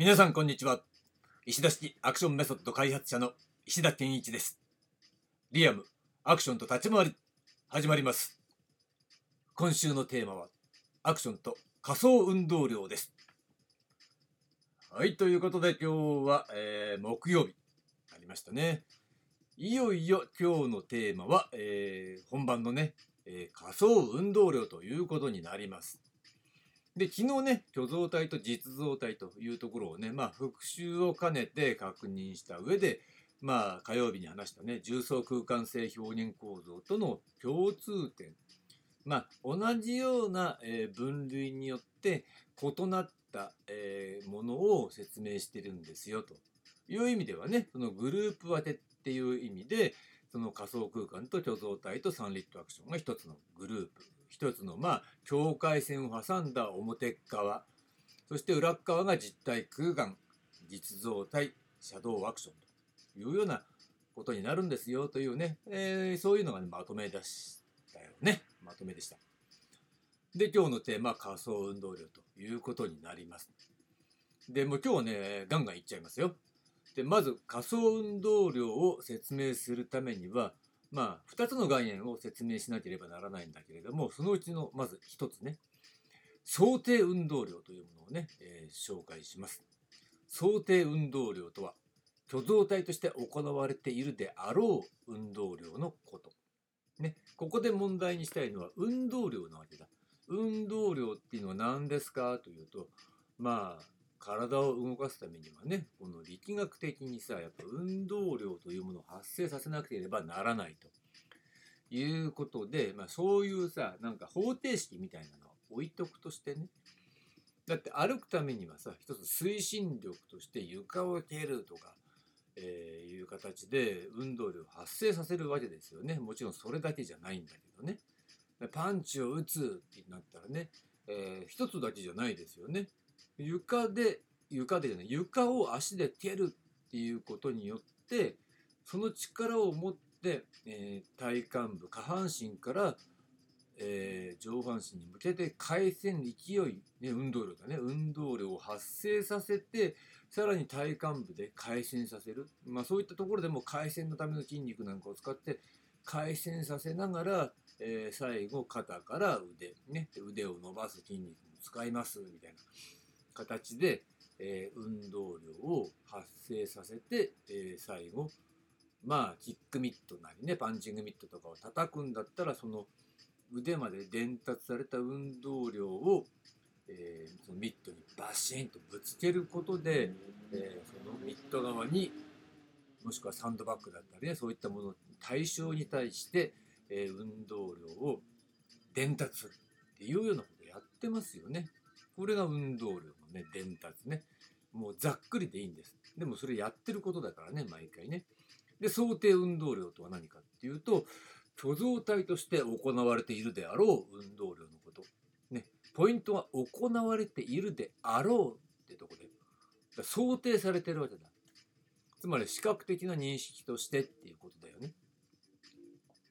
皆さんこんにちは。石田式アクションメソッド開発者の石田健一です。リアムアクションと立ち回り始まります。今週のテーマはアクションと仮想運動量です。はいということで今日は、えー、木曜日。ありましたね。いよいよ今日のテーマは、えー、本番のね、えー、仮想運動量ということになります。で、昨日ね、虚像体と実像体というところをね、まあ、復習を兼ねて確認した上で、まあ、火曜日に話したね、重層空間性表現構造との共通点。まあ、同じような、分類によって異なった、ものを説明してるんですよという意味ではね、そのグループ分けっていう意味で、その仮想空間と虚像体とサンリットアクションが一つのグループ一つのまあ境界線を挟んだ表側そして裏側が実体空間実像体シャドウアクションというようなことになるんですよというね、えー、そういうのが、ね、まとめ出したよね。まとめでした。で今日のテーマは仮想運動量ということになります。でもう今日はねガンガンいっちゃいますよ。でまず仮想運動量を説明するためにはまあ、2つの概念を説明しなければならないんだけれども、そのうちのまず1つね、想定運動量というものをね、えー、紹介します。想定運動量とは、挙動体として行われているであろう運動量のこと。ね、ここで問題にしたいのは運動量なわけだ。運動量っていうのは何ですかというと、まあ、体を動かすためにはねこの力学的にさやっぱ運動量というものを発生させなければならないと。いうことで、まあ、そういうさなんか方程式みたいなのを置いとくとしてね。だって歩くためにはさ一つ推進力として床を蹴るとか、えー、いう形で運動量を発生させるわけですよね。もちろんそれだけじゃないんだけどね。パンチを打つってなったらね、えー、一つだけじゃないですよね。床で床でじゃない床を足で蹴るっていうことによってその力を持って、えー、体幹部下半身から、えー、上半身に向けて回線勢い、ね、運動量だね運動量を発生させてさらに体幹部で回旋させる、まあ、そういったところでも回旋のための筋肉なんかを使って回旋させながら、えー、最後肩から腕、ね、腕を伸ばす筋肉も使いますみたいな。形で、えー、運動量を発生させて、えー、最後まあキックミットなりねパンチングミットとかを叩くんだったらその腕まで伝達された運動量を、えー、そのミットにバシンとぶつけることで、えー、そのミット側にもしくはサンドバッグだったりねそういったもの対象に対して、えー、運動量を伝達するっていうようなことをやってますよね。これが運動量のね、伝達ね。もうざっくりでいいんです。でもそれやってることだからね、毎回ね。で、想定運動量とは何かっていうと、虚像体として行われているであろう運動量のこと。ね、ポイントは行われているであろうってとこで、想定されてるわけだ。つまり視覚的な認識としてっていうことだよね。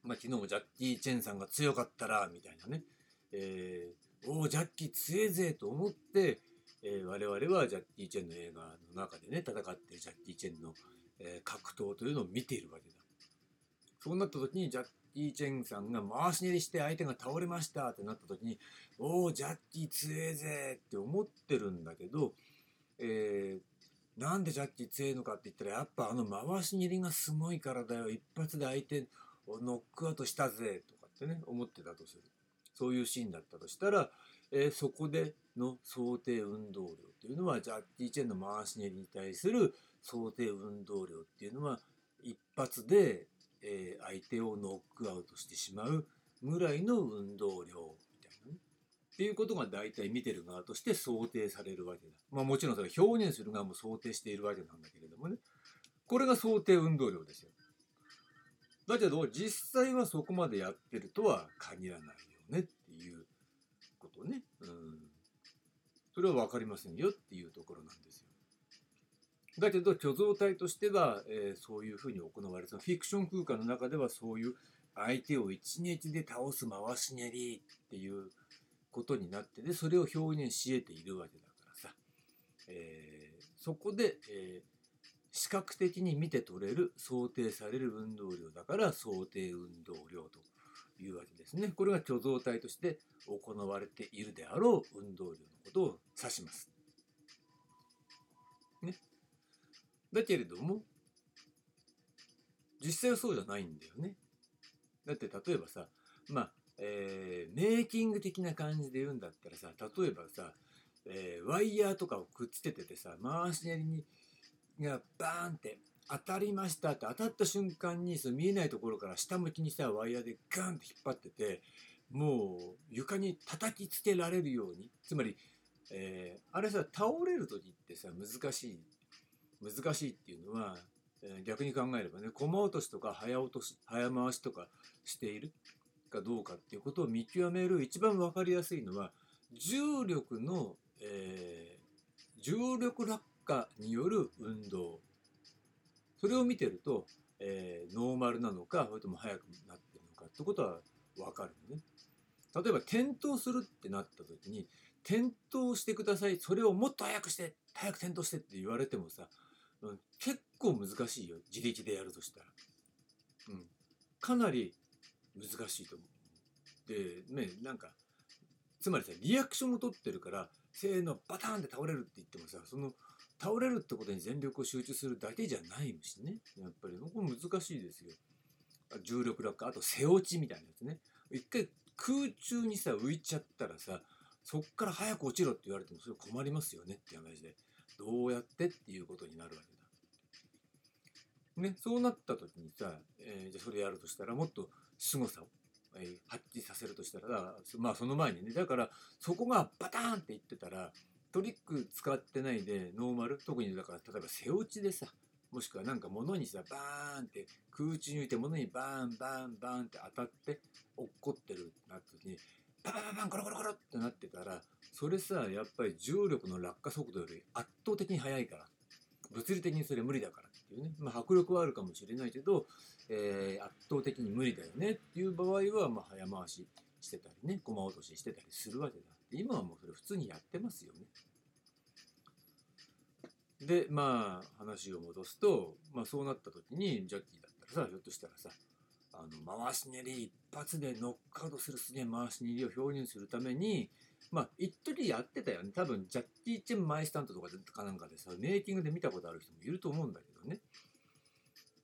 まあ、昨日もジャッキー・チェンさんが強かったら、みたいなね。えーおおジャッキー強えぜと思って、えー、我々はジャッキー・チェンの映画の中でね戦ってジャッキー・チェンの、えー、格闘というのを見ているわけだ。そうなった時にジャッキー・チェンさんが回し蹴りして相手が倒れましたってなった時におおジャッキー強えぜって思ってるんだけど、えー、なんでジャッキー強いのかって言ったらやっぱあの回し蹴りがすごいからだよ。一発で相手をノックアウトしたぜとかってね思ってたとする。そういうシーンだったとしたら、えー、そこでの想定運動量っていうのはジャッキー・チェンの回し蹴りに対する想定運動量っていうのは一発で、え、相手をノックアウトしてしまうぐらいの運動量みたいなね。っていうことが大体見てる側として想定されるわけだ。まあもちろんそれ表現する側も想定しているわけなんだけれどもね。これが想定運動量ですよ。だけど実際はそこまでやってるとは限らないよ。ねっていうことね。うん。それは分かりませんよっていうところなんですよ。だけど虚像体としては、えー、そういうふうに行われたフィクション空間の中ではそういう相手を一日で倒す回し蹴りっていうことになってでそれを表現し得ているわけだからさ、えー、そこで、えー視覚的に見て取れる想定される運動量だから想定運動量と。いうわけですね。これが挙動体として行われているであろう運動量のことを指します。ね。だけれども実際はそうじゃないんだよね。だって例えばさまあ、えー、メイキング的な感じで言うんだったらさ例えばさ、えー、ワイヤーとかをくっつけててさ回しやりにがバーンって当たりましたって当たった瞬間にその見えないところから下向きにさワイヤーでガンって引っ張っててもう床に叩きつけられるように。つまり、えー、あれさ倒れる時ってさ難しい難しいっていうのは、えー、逆に考えればね駒落としとか早落とし早回しとかしているかどうかっていうことを見極める一番分かりやすいのは重力の、えー、重力落下による運動。それを見てると、えー、ノーマルなのかそれとも速くなってるのかってことは分かるのね。例えば転倒するってなった時に転倒してくださいそれをもっと速くして早く転倒してって言われてもさ、結構難しいよ自力でやるとしたら。うん、かなり難しいと思う。でねなんかつまりさリアクションを取ってるからせーのバターンって倒れるって言ってもさその倒れるってことに全力を集中するだけじゃないしね。やっぱりこれ難しいですよ。重力落下。あと背落ちみたいなやつね。一回空中にさ浮いちゃったらさそっから早く落ちろって言われてもそれ困りますよね。って話で。どうやってっていうことになるわけだ。ね、そうなった時にさ、えー、じゃそれやるとしたらもっと凄さを、え、発揮させるとしたらまあその前にね。だからそこがバターンって言ってたらトリック使ってないでノーマル？特にだから例えば背落ちでさもしくはなんか物にさバーンって空中に浮いて物にバーンバーンバーンって当たって落っこってるってなった時にババババンコロコロコロってなってたらそれさやっぱり重力の落下速度より圧倒的に速いから物理的にそれ無理だからっていうね、まあ、迫力はあるかもしれないけど、えー、圧倒的に無理だよねっていう場合は、まあ、早回ししてたりね駒落とししてたりするわけだ。今はもうそれ普通にやってますよね。でまあ話を戻すと、まあ、そうなった時にジャッキーだったらさひょっとしたらさあの回し練り一発でノックアウトするすげえ回し練りを表現するためにまあ一時やってたよね多分ジャッキー・チェン・マイスタントとかかなんかでさメイキングで見たことある人もいると思うんだけどね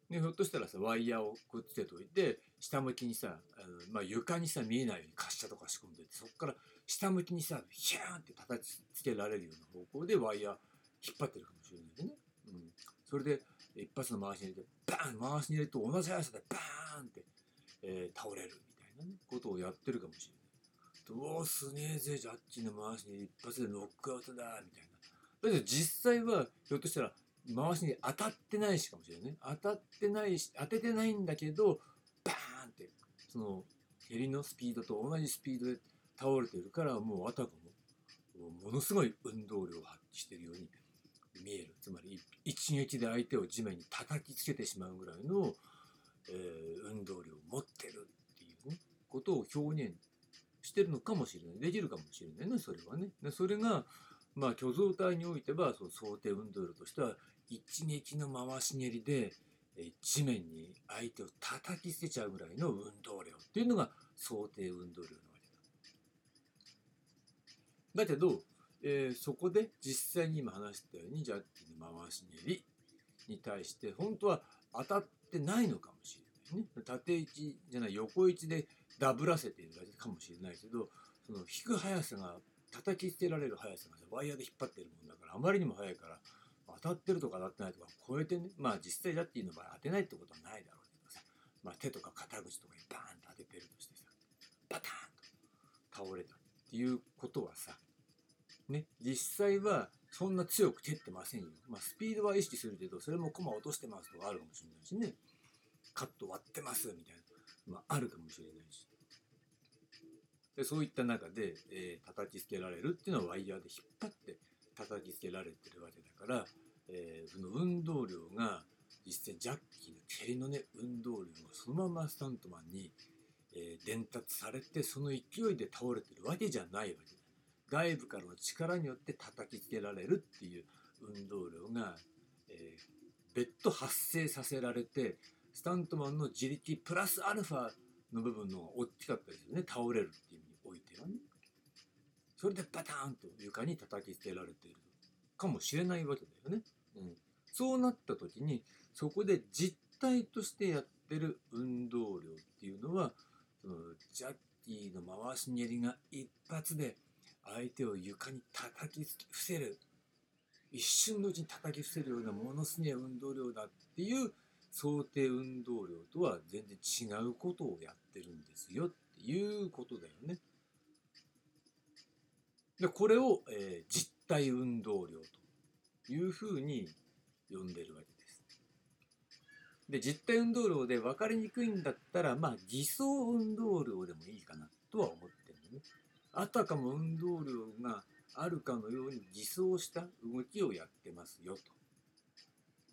でひょっとしたらさワイヤーをくっつけといて下向きにさあの、まあ、床にさ見えないように滑車とか仕込んでてそこから下向きにさヒャーンって叩きつけられるような方向でワイヤー引っ張ってるかもしれないでね、うん、それで一発の回しに入れてバーン回しに入れると同じ速さでバーンって、えー、倒れるみたいなねことをやってるかもしれない。どうすねえぜジャッジの回しに一発でノックアウトだみたいな。だけど実際はひょっとしたら回しに当たってないしかもしれないね。当たってないし当ててないんだけどバーンってその蹴りのスピードと同じスピードで倒れてるからもうあたかもものすごい運動量を発揮してるように見える。つまり一撃で相手を地面に叩きつけてしまうぐらいの、えー、運動量を持ってるっていうねことを表現してるのかもしれない。できるかもしれないねそれはね。それがまあ虚像体においてはその想定運動量としては一撃の回し蹴りで地面に相手を叩き捨てちゃうぐらいの運動量っていうのが想定運動量なわけだ。だけど、えー、そこで実際に今話したようにジャッキの回し蹴りに対して本当は当たってないのかもしれないね。縦位置じゃない横位置でダブらせているだけかもしれないけどその引く速さが叩き捨てられる速さがワイヤーで引っ張ってるもんだからあまりにも速いから当たってるとか当たってないとか超えてねまあ実際ジャッキーの場合当てないってことはないだろうけどさ、まあ、手とか肩口とかにバーンと当ててるとしてさバターンと倒れたっていうことはさね実際はそんな強く蹴ってませんよ。まあ、スピードは意識するけど、それも駒落としてますとかあるかもしれないしね。カット割ってますみたいな、まあ、あるかもしれないし。でそういった中で、えー、叩きつけられるっていうのはワイヤーで引っ張って叩きつけられてるわけだから、えー、その運動量が実際ジャッキーの蹴りのね運動量がそのままスタントマンに、えー、伝達されてその勢いで倒れてるわけじゃないわけだ。外部からの力によって叩きつけられるっていう運動量が、えー、別途発生させられてスタントマンの自力プラスアルファの部分の方が大きかったですよね。倒れるっていう意味においてはね。それでバターンと床に叩き捨てられているかもしれないわけだよね、うん、そうなった時にそこで実体としてやってる運動量っていうのはそのジャッキーの回し蹴りが一発で相手を床に叩き伏せる。一瞬のうちに叩き伏せるようなものすげえ運動量だっていう想定運動量とは全然違うことをやってるんですよっていうことだよね。でこれを、えー、実体運動量というふうに呼んでるわけです。で実体運動量で分かりにくいんだったらまあ偽装運動量でもいいかなとは思ってるのね。あたかも運動量があるかのように偽装した動きをやってますよと。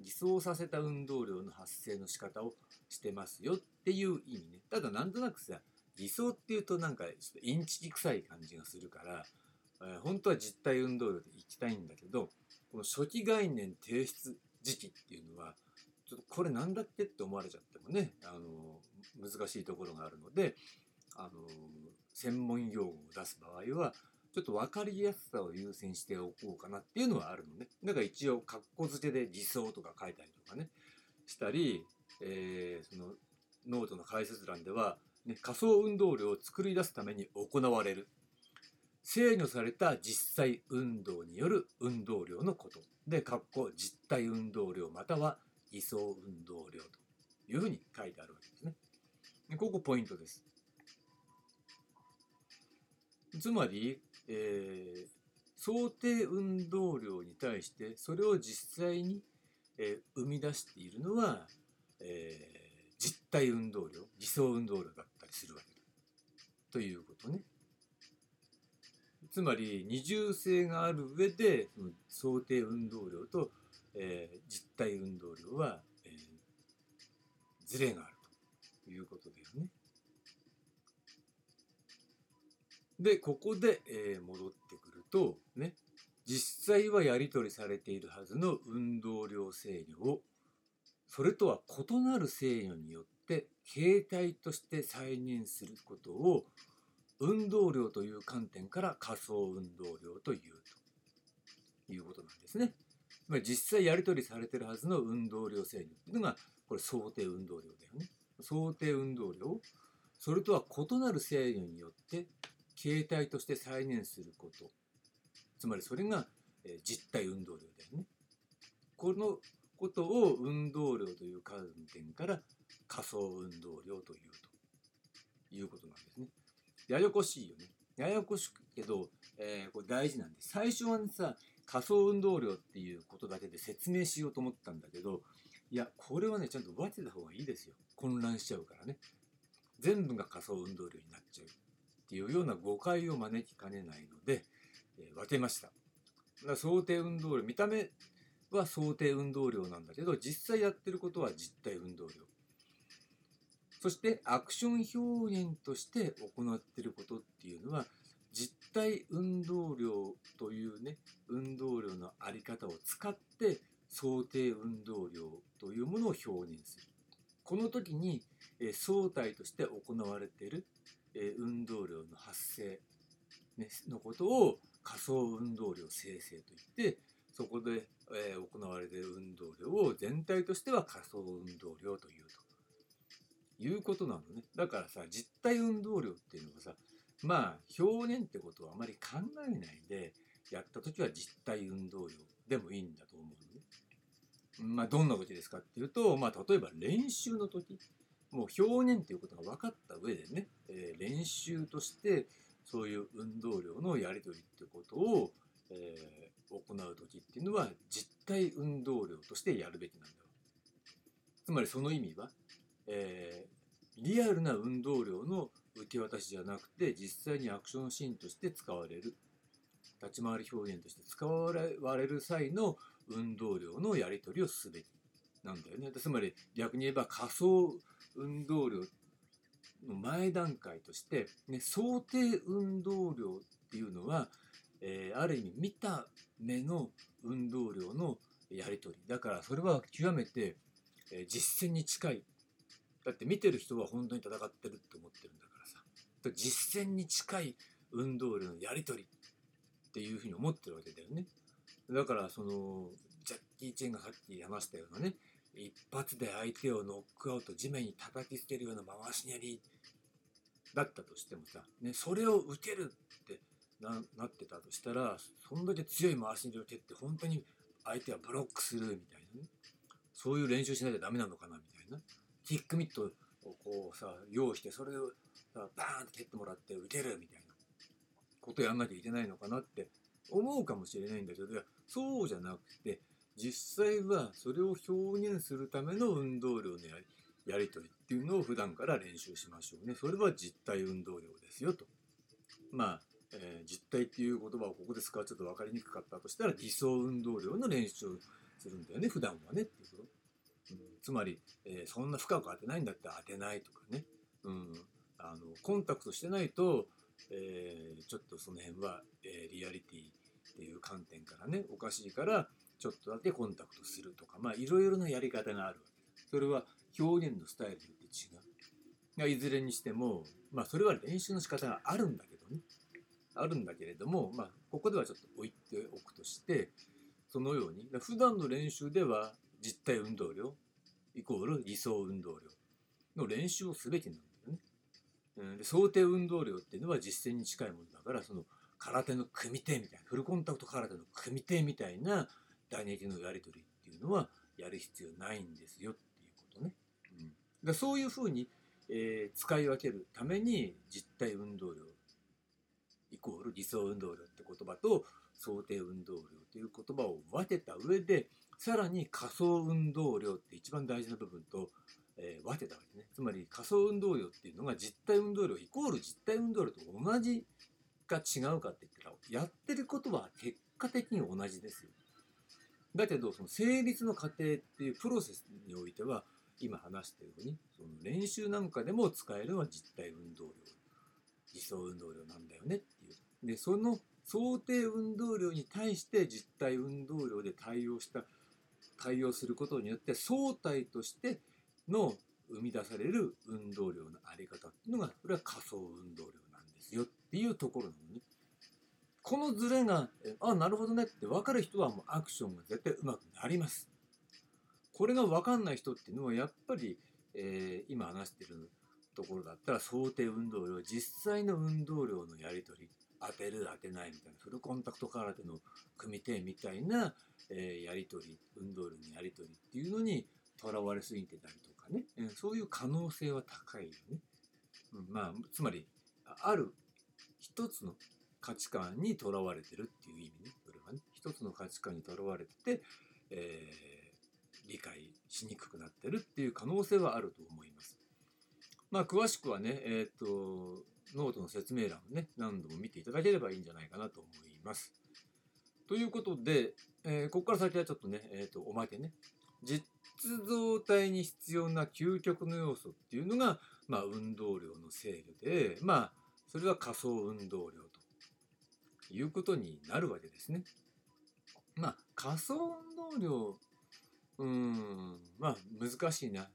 偽装させた運動量の発生の仕方をしてますよっていう意味ね。ただなんとなくさ、偽装っていうとなんかちょっとインチキ臭い感じがするから、え、本当は実体運動量でいきたいんだけど、この初期概念提出時期っていうのは、ちょっとこれなんだっけって思われちゃってもね、あの、難しいところがあるので、あの、専門用語を出す場合は、ちょっと分かりやすさを優先しておこうかなっていうのはあるのね。だから一応、カッコ付けで偽装とか書いたりとかね、したり、えー、そのノートの解説欄では、ね、仮想運動量を作り出すために行われる制御された実際運動による運動量のことで、括弧実体運動量または偽装運動量というふうに書いてあるわけですね。ここポイントです。つまり、えー、想定運動量に対してそれを実際に、えー、生み出しているのは、えー、実体運動量偽装運動量だったりするわけだということね。つまり二重性がある上でその想定運動量と、えー、実体運動量は、えー、ズレがあるということだよね。で、ここで、えー、戻ってくると、ね、実際はやり取りされているはずの運動量制御を、それとは異なる制御によって、形態として再現することを、運動量という観点から仮想運動量というということなんですね。ま実際やり取りされてるはずの運動量制御っていうのが、これ想定運動量だよね。想定運動量それとは異なる制御によって形態として再現することつまりそれが、実体運動量だよねこのことを運動量という観点から仮想運動量というということなんですねややこしいよねややこしいけど、えー、これ大事なんで最初はさ仮想運動量っていうことだけで説明しようと思ったんだけどいやこれはねちゃんと分けた方がいいですよ混乱しちゃうからね全部が仮想運動量になっちゃうっていうような誤解を招きかねないので、えー、分けました。だから想定運動量、見た目は想定運動量なんだけど、実際やってることは実体運動量。そしてアクション表現として行っていることっていうのは、実体運動量というね、運動量のあり方を使って想定運動量というものを表現する。この時に、相対として行われている運動量の発生、のことを仮想運動量生成といってそこで、行われている運動量を全体としては仮想運動量というということなのねだからさ実体運動量っていうのはさまあ表現ってことはあまり考えないでやった時は実体運動量でもいいんだと思うのね。まあどんな時ですかっていうとまあ例えば練習の時もう表現っていうことが分かった上でね、えー、練習としてそういう運動量のやり取りってことを、えー、行う時っていうのは実体運動量としてやるべきなんだつまりその意味は、えー、リアルな運動量の受け渡しじゃなくて実際にアクションシーンとして使われる立ち回り表現として使われる際の運動量のやり取りをすべきなんだよね。つまり逆に言えば仮想運動量の前段階として、ね、想定運動量っていうのは、えー、ある意味見た目の運動量のやり取りだからそれは極めて、実践に近いだって見てる人は本当に戦ってるって思ってるんだからさ。実践に近い運動量のやり取りっていうふうに思ってるわけだよね。だからそのジャッキー・チェンがさっき話したようなね一発で相手をノックアウト地面に叩きつけるような回し蹴りだったとしてもさ、ね、それを打てるってななってたとしたらそんだけ強い回し蹴りを蹴って本当に相手はブロックするみたいなね。そういう練習しないとダメなのかなみたいな。キックミットをこうさ用意してそれをさバーンって蹴ってもらって打てるみたいなことやんなきゃいけないのかなって思うかもしれないんだけどそうじゃなくて実際はそれを表現するための運動量のやりやり取りっていうのを普段から練習しましょうね。それは実体運動量ですよと。まあ、えー、実体っていう言葉をここで使うちょっと分かりにくかったとしたら理想運動量の練習をするんだよね普段はねっていうこと。うん、つまり、えー、そんな深く当てないんだって当てないとかね。うん、あのコンタクトしてないと、えー、ちょっとその辺は、えリアリティっていう観点からねおかしいからちょっとだけコンタクトするとか、まあいろいろなやり方があるわけそれは表現のスタイルによって違う。がいずれにしても、まあそれは練習の仕方があるんだけどね。あるんだけれども、まあここではちょっと置いておくとして、そのように、普段の練習では実体運動量イコール理想運動量の練習をすべきなんだよね。で想定運動量っていうのは実践に近いものだから、その空手の組手みたいな、フルコンタクト空手の組手みたいな打撃のやり取りっていうのはやる必要ないんですよっていうことね。うん、そういうふうに、えー、使い分けるために実体運動量イコール理想運動量って言葉と想定運動量という言葉を分けた上でさらに仮想運動量って一番大事な部分と、えー、分けたわけね。つまり仮想運動量っていうのが実体運動量イコール実体運動量と同じか違うかって言ったらやってることは結果的に同じですよ。だけどその成立の過程っていうプロセスにおいては今話したようにその練習なんかでも使えるのは実体運動量理想運動量なんだよねっていうでその想定運動量に対して実体運動量で対応した対応することによって相対としての生み出される運動量のあり方っていうのがこれは仮想運動量なんですよっていうところなのね。このズレが、あ、なるほどねって分かる人はもうアクションが絶対うまくなります。これが分かんない人っていうのはやっぱり、えー、今話してるところだったら想定運動量、実際の運動量のやり取り、当てる当てないみたいな、フルコンタクト空手の組手みたいな、えー、やり取り、運動量のやり取りっていうのにとらわれすぎてたりとかね、えー、そういう可能性は高いよね。うん、まあ、つまり、ある一つの価値観にとらわれてるっていう意味ねこれはね一つの価値観にとらわれてて、えー、理解しにくくなってるっていう可能性はあると思います。まあ詳しくはねえっ、とノートの説明欄をね何度も見ていただければいいんじゃないかなと思います。ということで、えー、ここから先はちょっとね、えーと、おまけね実動体に必要な究極の要素っていうのが、まあ、運動量の制御でまあそれは仮想運動量ということになるわけですね。まあ仮想運動量うんまあ難しいな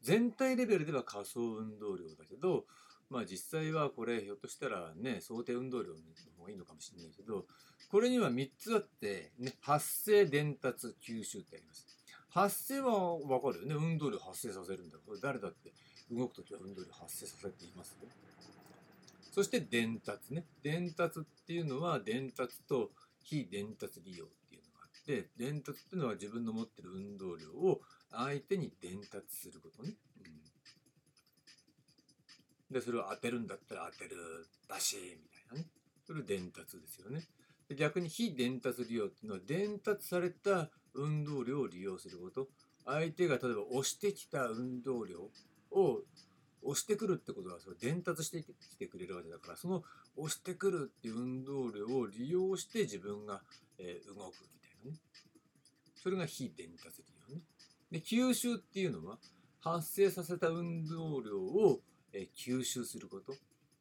全体レベルでは仮想運動量だけどまあ実際はこれひょっとしたらね想定運動量の方がいいのかもしれないけどこれには3つあって、ね、発生伝達吸収ってあります。発生は分かるよね運動量発生させるんだこれ誰だって動く時は運動量発生させていますよ。そして伝達ね。伝達っていうのは伝達と非伝達利用っていうのがあって、伝達っていうのは自分の持ってる運動量を相手に伝達することね。で、それを当てるんだったら当てるだし、みたいなね。それ伝達ですよね。で逆に非伝達利用っていうのは伝達された運動量を利用すること。相手が例えば押してきた運動量を押してくるってことはそれ伝達してきてくれるわけだからその押してくるっていう運動量を利用して自分が、え、動くみたいなねそれが非伝達利用ねで吸収っていうのは発生させた運動量を、え、吸収すること？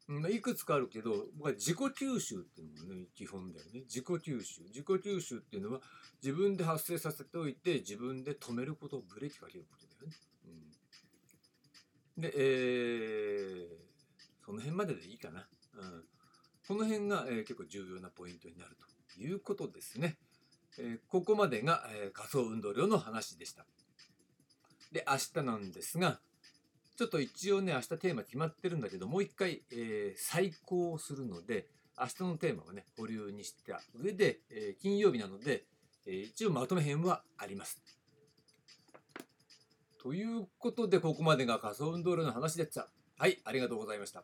うんいくつかあるけど僕は自己吸収っていうのもね基本だよね自己吸収自己吸収っていうのは自分で発生させておいて自分で止めることブレーキかけることだよね。うん、で、えー、その辺まででいいかな。うん、この辺が、えー結構重要なポイントになるということですね。えーここまでが、えー仮想運動量の話でした。で、明日なんですが、ちょっと一応ね、明日テーマ決まってるんだけど、もう一回、えー再考するので、明日のテーマをね、保留にした上で、えー金曜日なので、えー一応まとめ編はあります。ということで、ここまでが仮想運動量の話でした。はい、ありがとうございました。